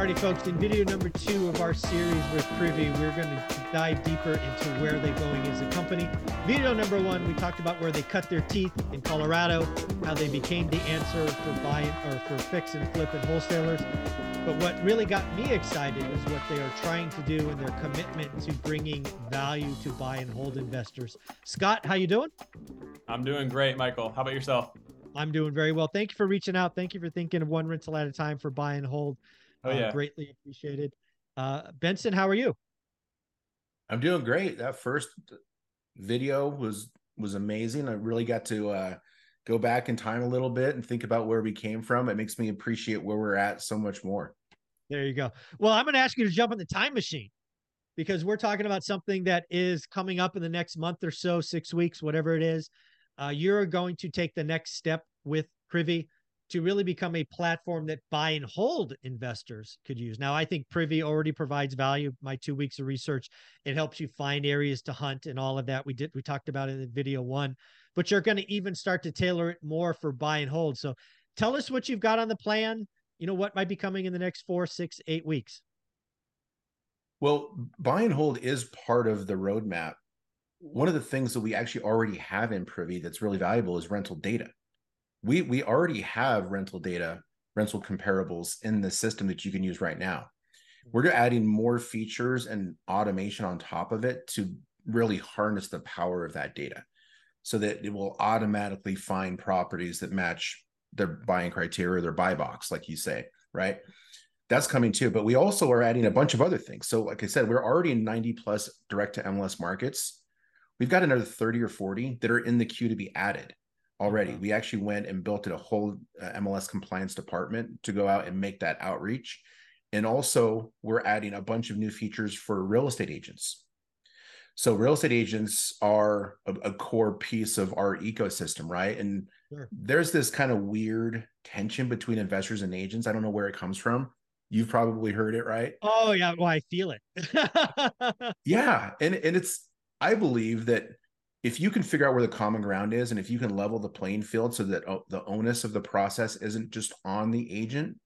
Alrighty, folks, in video number two of our series with Privy, we're going to dive deeper into where they're going as a company. Video number one, we talked about where they cut their teeth in Colorado, how they became the answer for buying or for fix and flip and wholesalers. But what really got me excited is what they are trying to do and their commitment to bringing value to buy and hold investors. Scott, how you doing? I'm doing great, Michael. How about yourself? I'm doing very well. Thank you for reaching out. Thank you for thinking of one rental at a time for buy and hold. Oh yeah, uh, greatly appreciated. Uh, Benson, how are you? I'm doing great. That first video was was amazing. I really got to uh, go back in time a little bit and think about where we came from. It makes me appreciate where we're at so much more. There you go. Well, I'm going to ask you to jump in the time machine because we're talking about something that is coming up in the next month or so, six weeks, whatever it is. Uh, you're going to take the next step with Privy to really become a platform that buy and hold investors could use. Now, I think Privy already provides value. My two weeks of research, it helps you find areas to hunt and all of that. We did, we talked about it in video one, but you're going to even start to tailor it more for buy and hold. So tell us what you've got on the plan. You know, what might be coming in the next four, six, eight weeks. Well, buy and hold is part of the roadmap. One of the things that we actually already have in Privy that's really valuable is rental data we we already have rental data rental comparables in the system that you can use right now. We're mm-hmm. adding more features and automation on top of it to really harness the power of that data so that it will automatically find properties that match their buying criteria their buy box like you say right? That's coming too but we also are adding a bunch of other things. So like i said we're already in 90 plus direct to mls markets. We've got another 30 or 40 that are in the queue to be added already. We actually went and built a whole uh, MLS compliance department to go out and make that outreach. And also, we're adding a bunch of new features for real estate agents. So, real estate agents are a, a core piece of our ecosystem, right? And sure. there's this kind of weird tension between investors and agents. I don't know where it comes from. You've probably heard it, right? Oh, yeah. Well, I feel it. yeah. And, and it's, I believe that if you can figure out where the common ground is and if you can level the playing field so that oh, the onus of the process isn't just on the agent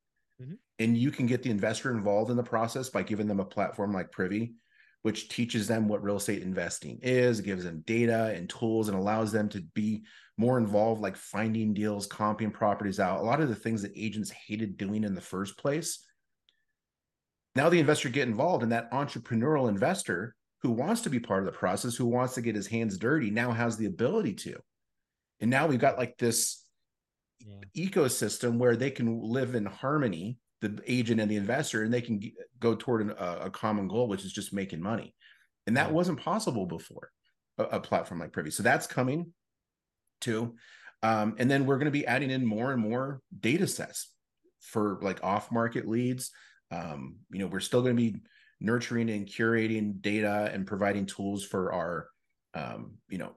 mm-hmm. and you can get the investor involved in the process by giving them a platform like privy which teaches them what real estate investing is gives them data and tools and allows them to be more involved like finding deals comping properties out a lot of the things that agents hated doing in the first place now the investor get involved and that entrepreneurial investor who wants to be part of the process, who wants to get his hands dirty, now has the ability to. And now we've got like this yeah. ecosystem where they can live in harmony, the agent and the investor, and they can go toward an, a, a, common goal, which is just making money. And that yeah. wasn't possible before a, a, platform like Privy. So that's coming too. Um, and then we're going to be adding in more and more data sets for like off market leads. Um, you know, we're still going to be nurturing and curating data and providing tools for our um, you know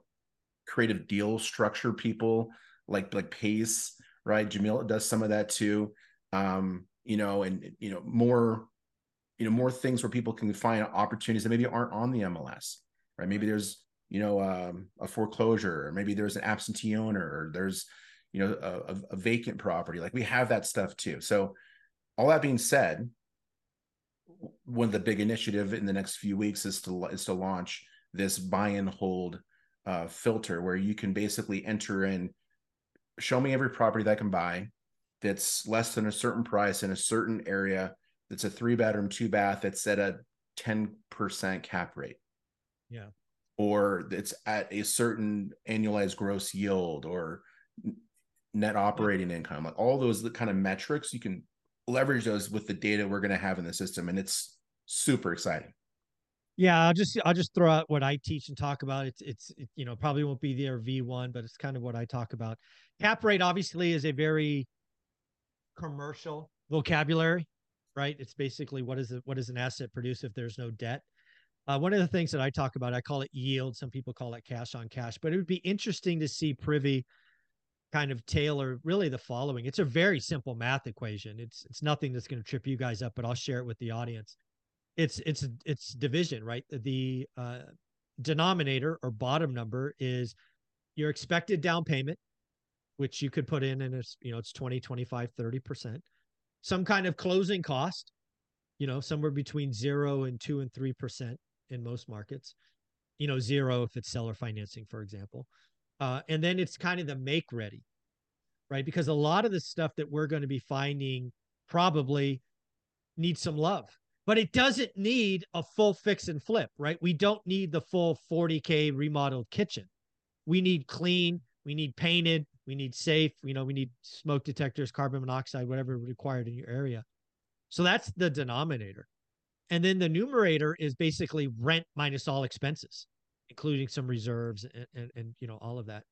creative deal structure people like like pace right? Jamil does some of that too. Um you know and you know more you know more things where people can find opportunities that maybe aren't on the mls right? Maybe there's you know um, a foreclosure or maybe there's an absentee owner or there's you know a, a vacant property. Like we have that stuff too. So all that being said one of the big initiative in the next few weeks is to is to launch this buy and hold uh, filter where you can basically enter in show me every property that I can buy that's less than a certain price in a certain area that's a three bedroom two bath that's at a 10% cap rate. Yeah. Or it's at a certain annualized gross yield or net operating income like all those kind of metrics you can leverage those with the data we're going to have in the system and it's super exciting yeah i'll just i'll just throw out what i teach and talk about it's it's it, you know probably won't be there v1 but it's kind of what i talk about cap rate obviously is a very commercial vocabulary right? It's basically what is it? What does an asset produce if there's no debt? Uh, one of the things that I talk about, I call it yield. Some people call it cash on cash, but it would be interesting to see Privy kind of tailor really the following. It's a very simple math equation. It's it's nothing that's going to trip you guys up, but I'll share it with the audience. It's it's it's division, right? The uh, denominator or bottom number is your expected down payment, which you could put in and it's you know it's 20, 25, 30%. Some kind of closing cost, you know, somewhere between 0 and 2 and 3% in most markets. You know, zero if it's seller financing, for example. Uh, and then it's kind of the make ready, right? Because a lot of the stuff that we're going to be finding probably needs some love, but it doesn't need a full fix and flip, right? We don't need the full 40K remodeled kitchen. We need clean, we need painted, we need safe, you know, we need smoke detectors, carbon monoxide, whatever required in your area. So that's the denominator. And then the numerator is basically rent minus all expenses, including some reserves and, and, and you know, all of that.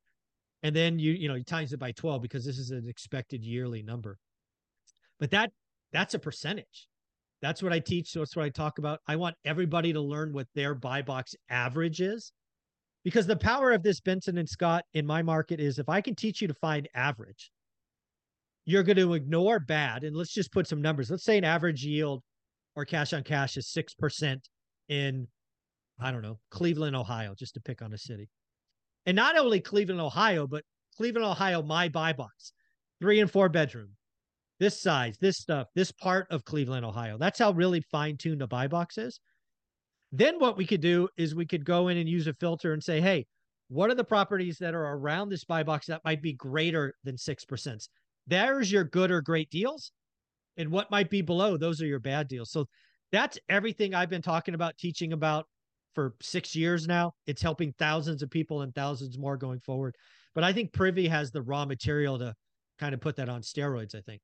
And then you, you know, you times it by 12 because this is an expected yearly number. But that that's a percentage. That's what I teach. So that's what I talk about. I want everybody to learn what their buy box average is. Because the power of this Benson and Scott in my market is if I can teach you to find average, you're going to ignore bad. And let's just put some numbers. Let's say an average yield or cash on cash is 6% in, I don't know, Cleveland, Ohio, just to pick on a city. And not only Cleveland, Ohio, but Cleveland, Ohio, my buy box, three and four bedroom, this size, this stuff, this part of Cleveland, Ohio. That's how really fine tuned a buy box is. Then what we could do is we could go in and use a filter and say, hey, what are the properties that are around this buy box that might be greater than 6%? There's your good or great deals and what might be below those are your bad deals so that's everything i've been talking about teaching about for six years now it's helping thousands of people and thousands more going forward. But i think privy has the raw material to kind of put that on steroids i think.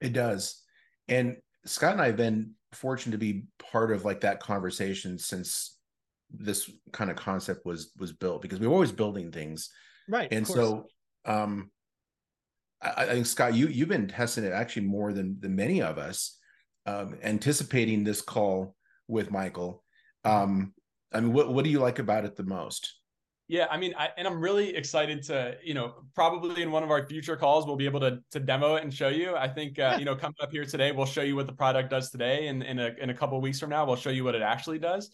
It does. And scott and i have been fortunate to be part of like that conversation since this kind of concept was was built because we are always building things. Right and so um I, I, think Scott, you you've been testing it actually more than than many of us, um, anticipating this call with Michael. Um, I mean, what what do you like about it the most? Yeah, I mean, I, and I'm really excited to, you know, probably in one of our future calls, we'll be able to to demo it and show you. I think, uh, you know, coming up here today, we'll show you what the product does today, and in a in a couple weeks from now, we'll show you what it actually does.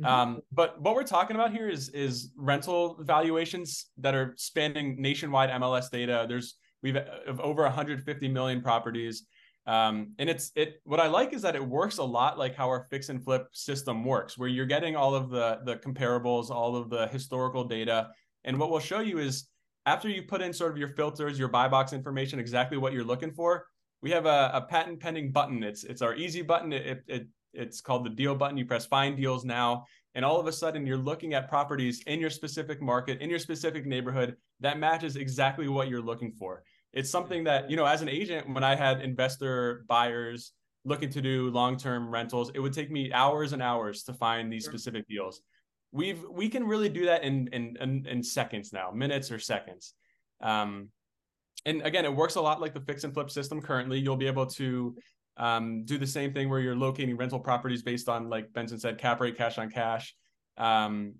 Mm-hmm. Um, but what we're talking about here is is rental valuations that are spanning nationwide MLS data. There's We've of over 150 million properties. Um, and it's it what I like is that it works a lot like how our fix and flip system works, where you're getting all of the the comparables, all of the historical data. And what we'll show you is after you put in sort of your filters, your buy box information, exactly what you're looking for, we have a, a patent pending button. It's it's our easy button. It, it it's called the deal button. You press find deals now, and all of a sudden you're looking at properties in your specific market, in your specific neighborhood that matches exactly what you're looking for. It's something that, you know, as an agent, when I had investor buyers looking to do long-term rentals, it would take me hours and hours to find these specific deals. We've we can really do that in in in, in seconds now, minutes or seconds. Um, and again, it works a lot like the fix and flip system currently. You'll be able to um, do the same thing where you're locating rental properties based on, like Benson said, cap rate, cash on cash. Um,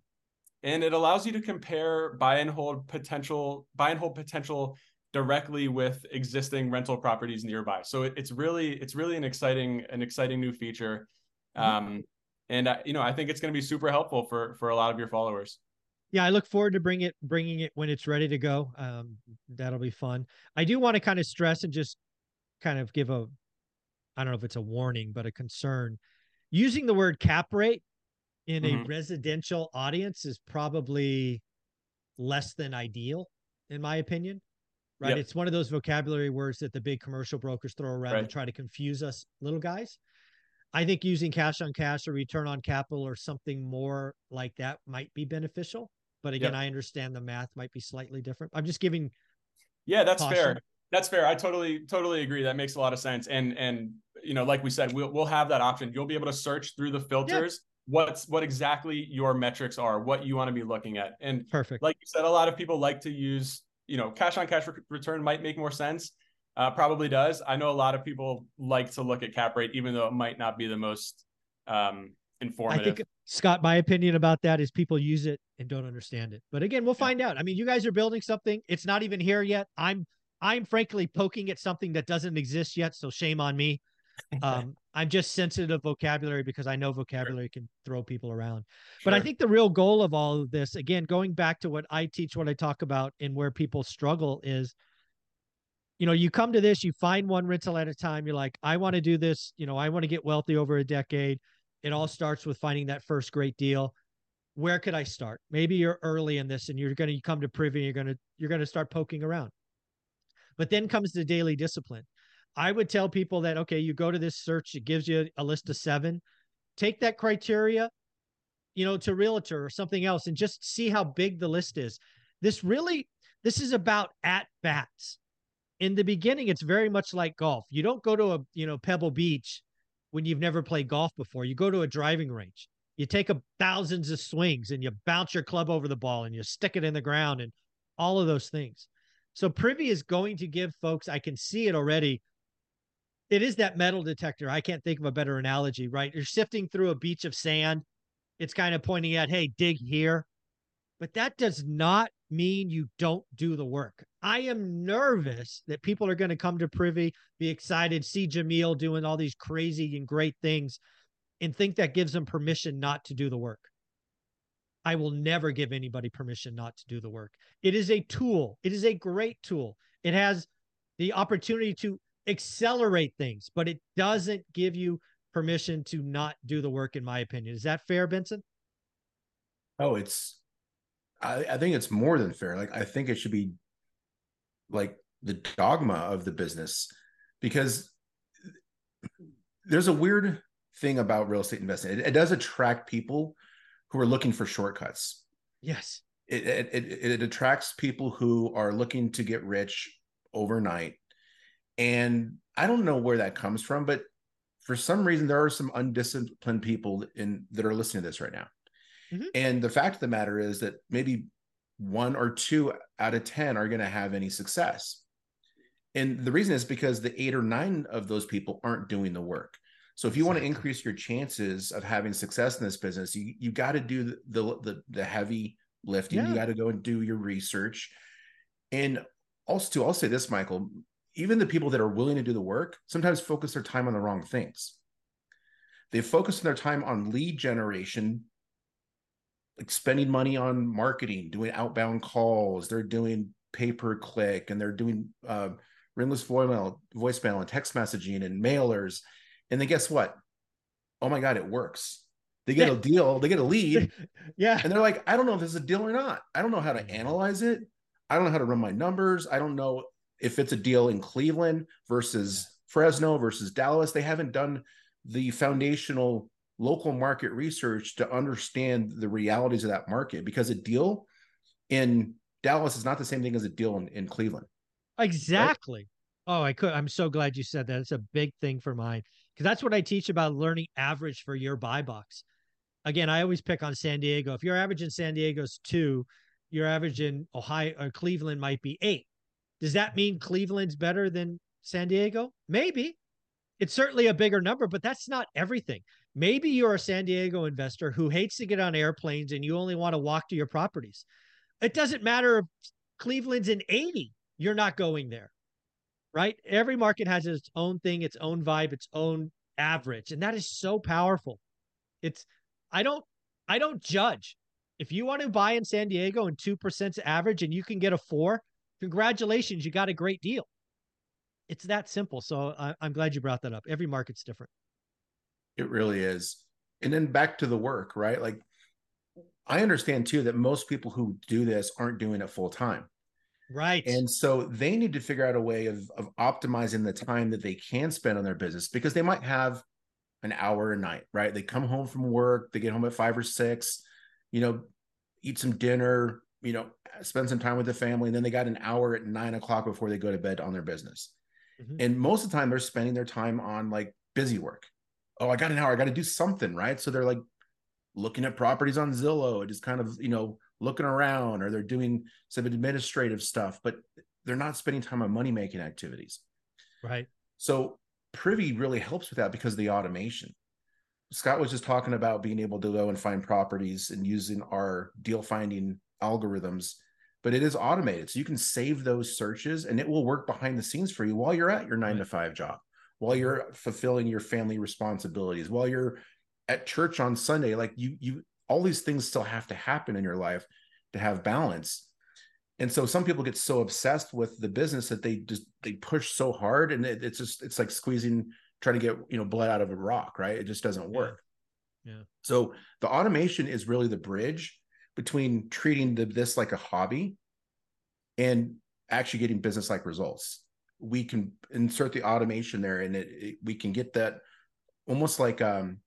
and it allows you to compare buy and hold potential buy and hold potential directly with existing rental properties nearby. So it, it's really it's really an exciting an exciting new feature. Mm-hmm. Um, and uh, you know I think it's going to be super helpful for for a lot of your followers. Yeah, I look forward to bring it bringing it when it's ready to go. Um, that'll be fun. I do want to kind of stress and just kind of give a I don't know if it's a warning, but a concern. Using the word cap rate in mm-hmm. a residential audience is probably less than ideal, in my opinion. Right. Yep. It's one of those vocabulary words that the big commercial brokers throw around right. to try to confuse us little guys. I think using cash on cash or return on capital or something more like that might be beneficial. But again, yep. I understand the math might be slightly different. I'm just giving. Yeah, that's caution. fair. That's fair. I totally, totally agree. That makes a lot of sense. And and you know, like we said, we'll we'll have that option. You'll be able to search through the filters. What's what exactly your metrics are, what you want to be looking at, and perfect. Like you said, a lot of people like to use, you know, cash on cash re- return might make more sense. uh, probably does. I know a lot of people like to look at cap rate, even though it might not be the most um, informative. I think Scott, my opinion about that is people use it and don't understand it. But again, we'll find out. I mean, you guys are building something. It's not even here yet. I'm I'm frankly poking at something that doesn't exist yet, so shame on me. Um, I'm just sensitive vocabulary because I know vocabulary can throw people around. But I think the real goal of all of this, again, going back to what I teach, what I talk about, and where people struggle is, you know, you come to this, you find one rental at a time. You're like, I want to do this. You know, I want to get wealthy over a decade. It all starts with finding that first great deal. Where could I start? Maybe you're early in this and you're going to come to Privy. You're going to you're going to start poking around. But then comes the daily discipline. I would tell people that, okay, you go to this search, it gives you a list of seven. Take that criteria, you know, to realtor or something else and just see how big the list is. This really, this is about at bats. In the beginning, it's very much like golf. You don't go to a, you know, Pebble Beach when you've never played golf before. You go to a driving range. You take a thousands of swings and you bounce your club over the ball and you stick it in the ground and all of those things. So Privy is going to give folks, I can see it already, it is that metal detector. I can't think of a better analogy, right? You're sifting through a beach of sand. It's kind of pointing at, hey, dig here. But that does not mean you don't do the work. I am nervous that people are going to come to Privy, be excited, see Jamil doing all these crazy and great things, and think that gives them permission not to do the work. I will never give anybody permission not to do the work. It is a tool, it is a great tool. It has the opportunity to accelerate things, but it doesn't give you permission to not do the work, in my opinion. Is that fair, Benson? Oh, it's I, I think it's more than fair. Like I think it should be like the dogma of the business because there's a weird thing about real estate investing. It, it does attract people who are looking for shortcuts. Yes. It, it, it, it attracts people who are looking to get rich overnight and I don't know where that comes from, but for some reason there are some undisciplined people in that are listening to this right now. Mm-hmm. And the fact of the matter is that maybe one or two out of 10 are going to have any success. And the reason is because the eight or nine of those people aren't doing the work. So if you exactly. want to increase your chances of having success in this business, you you got to do the, the, the the heavy lifting. Yeah. You got to go and do your research. And also, too, I'll say this, Michael even the people that are willing to do the work sometimes focus their time on the wrong things. They focus their time on lead generation, like spending money on marketing, doing outbound calls. They're doing pay per click, and they're doing uh, ringless voicemail, voicemail, and text messaging and mailers. And then guess what? Oh my god, it works. They get a deal, they get a lead, yeah, and they're like, I don't know if this is a deal or not. I don't know how to analyze it. I don't know how to run my numbers. I don't know if it's a deal in Cleveland versus Fresno versus Dallas, they haven't done the foundational local market research to understand the realities of that market because a deal in Dallas is not the same thing as a deal in, in Cleveland. Exactly. Right? Oh, I could. I'm so glad you said that. It's a big thing for mine because that's what I teach about learning average for your buy box. Again, I always pick on San Diego. If your average in San Diego's two, your average in Ohio or Cleveland might be eight. Does that mean Cleveland's better than San Diego? Maybe. It's certainly a bigger number, but that's not everything. Maybe you're a San Diego investor who hates to get on airplanes and you only want to walk to your properties. It doesn't matter if Cleveland's in 80, you're not going there. Right? Every market has its own thing, its own vibe, its own average, and that is so powerful. It's I don't I don't judge. If you want to buy in San Diego and 2% average and you can get a 4, congratulations, you got a great deal. It's that simple. So I, I'm glad you brought that up. Every market's different. It really is. And then back to the work, right? Like I understand too that most people who do this aren't doing it full time. Right. And so they need to figure out a way of, of optimizing the time that they can spend on their business because they might have an hour a night, right? They come home from work, they get home at five or six, you know, eat some dinner, you know, spend some time with the family, and then they got an hour at nine o'clock before they go to bed on their business. Mm-hmm. And most of the time, they're spending their time on like busy work. Oh, I got an hour. I got to do something, right? So they're like looking at properties on Zillow, just kind of you know looking around, or they're doing some administrative stuff, but they're not spending time on money making activities. Right. So Privy really helps with that because of the automation. Scott was just talking about being able to go and find properties and using our deal finding algorithms, but it is automated. So you can save those searches and it will work behind the scenes for you while you're at your nine to five job, while mm-hmm. you're fulfilling your family responsibilities, while you're at church on Sunday. Like you, you, all these things still have to happen in your life to have balance. And so some people get so obsessed with the business that they just they push so hard and it, it's just it's like squeezing trying to get you know blood out of a rock right it just doesn't work yeah, yeah. so the automation is really the bridge between treating the, this like a hobby and actually getting business like results we can insert the automation there and it, it, we can get that almost like um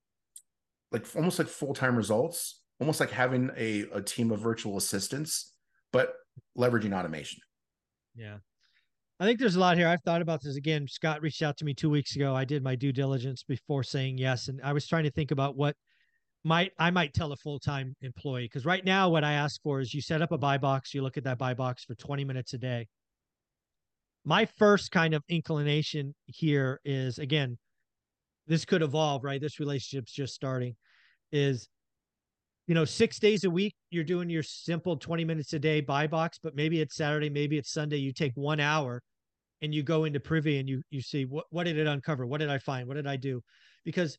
like almost like full-time results almost like having a, a team of virtual assistants but leveraging automation yeah I think there's a lot here. I've thought about this again. Scott reached out to me two weeks ago. I did my due diligence before saying yes, and I was trying to think about what might I might tell a full time employee because right now what I ask for is you set up a buy box, you look at that buy box for 20 minutes a day. My first kind of inclination here is again, this could evolve, right? This relationship's just starting. Is you know, six days a week, you're doing your simple 20 minutes a day buy box, but maybe it's Saturday, maybe it's Sunday. You take one hour and you go into privy and you you see what what did it uncover what did i find what did i do because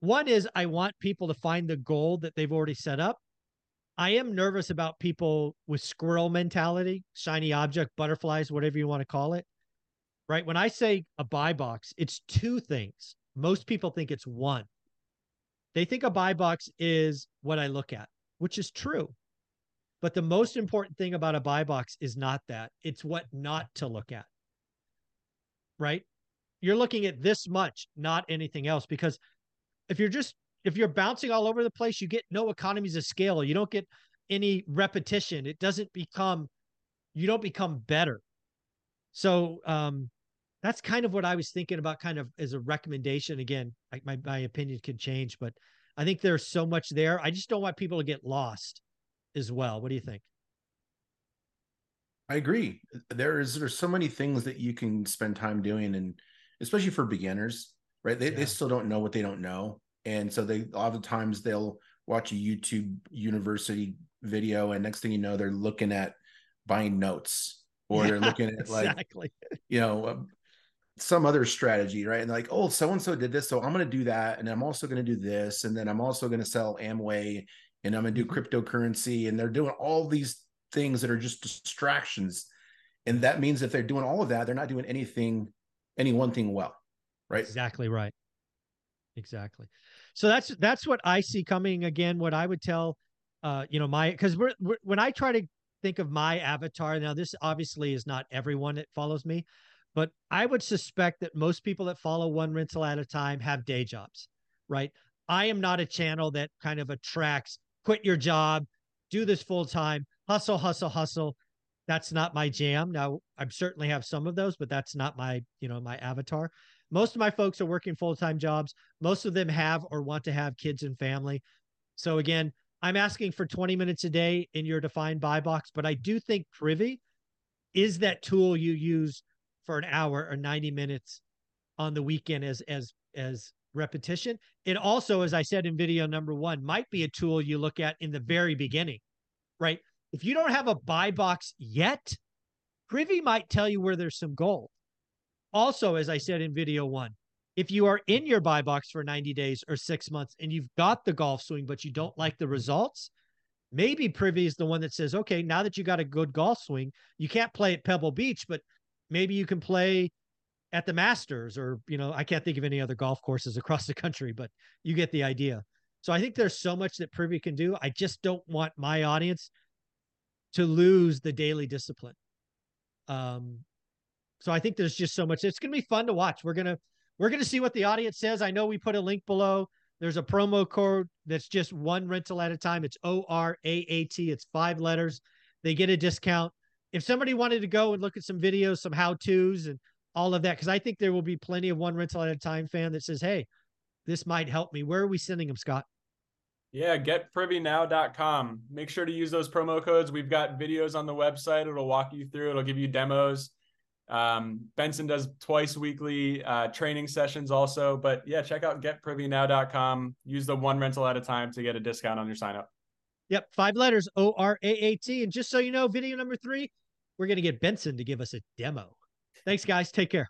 one is i want people to find the goal that they've already set up i am nervous about people with squirrel mentality shiny object butterflies whatever you want to call it right when i say a buy box it's two things most people think it's one they think a buy box is what i look at which is true but the most important thing about a buy box is not that it's what not to look at right? You're looking at this much, not anything else. Because if you're just if you're bouncing all over the place, you get no economies of scale. You don't get any repetition. It doesn't become you don't become better. So um that's kind of what I was thinking about kind of as a recommendation. Again, I, my my opinion could change, but I think there's so much there. I just don't want people to get lost as well. What do you think? I agree. There is there's so many things that you can spend time doing, and especially for beginners, right? They yeah. they still don't know what they don't know, and so they a lot of times they'll watch a YouTube university video, and next thing you know, they're looking at buying notes, or yeah, they're looking at like exactly. you know um, some other strategy, right? And like, oh, so and so did this, so I'm going to do that, and I'm also going to do this, and then I'm also going to sell Amway, and I'm going to do mm-hmm. cryptocurrency, and they're doing all these things that are just distractions. And that means if they're doing all of that, they're not doing anything, any one thing well. Right. Exactly right. Exactly. So that's that's what I see coming again. What I would tell, uh, you know, my because we're, we're when I try to think of my avatar now, this obviously is not everyone that follows me, but I would suspect that most people that follow one rental at a time have day jobs, right? I am not a channel that kind of attracts quit your job, do this full time hustle, hustle, hustle. That's not my jam. Now, I certainly have some of those, but that's not my, you know, my avatar. Most of my folks are working full-time jobs. Most of them have or want to have kids and family. So again, I'm asking for 20 minutes a day in your defined buy box, but I do think Privy is that tool you use for an hour or 90 minutes on the weekend as as as repetition. It also, as I said in video number one, might be a tool you look at in the very beginning, right? If you don't have a buy box yet, Privy might tell you where there's some gold. Also, as I said in video one, if you are in your buy box for 90 days or six months and you've got the golf swing, but you don't like the results, maybe Privy is the one that says, okay, now that you got a good golf swing, you can't play at Pebble Beach, but maybe you can play at the Masters or, you know, I can't think of any other golf courses across the country, but you get the idea. So I think there's so much that Privy can do. I just don't want my audience to lose the daily discipline. Um, so I think there's just so much. It's going to be fun to watch. We're gonna we're gonna see what the audience says. I know we put a link below. There's a promo code that's just one rental at a time. It's O R A A T. It's five letters. They get a discount. If somebody wanted to go and look at some videos, some how tos, and all of that, because I think there will be plenty of one rental at a time fan that says, "Hey, this might help me." Where are we sending them, Scott? Yeah, getprivynow.com. Make sure to use those promo codes. We've got videos on the website. It'll walk you through, it'll give you demos. Um, Benson does twice weekly uh, training sessions also. But yeah, check out getprivynow.com. Use the one rental at a time to get a discount on your sign up. Yep, five letters O R A A T. And just so you know, video number three, we're going to get Benson to give us a demo. Thanks, guys. Take care.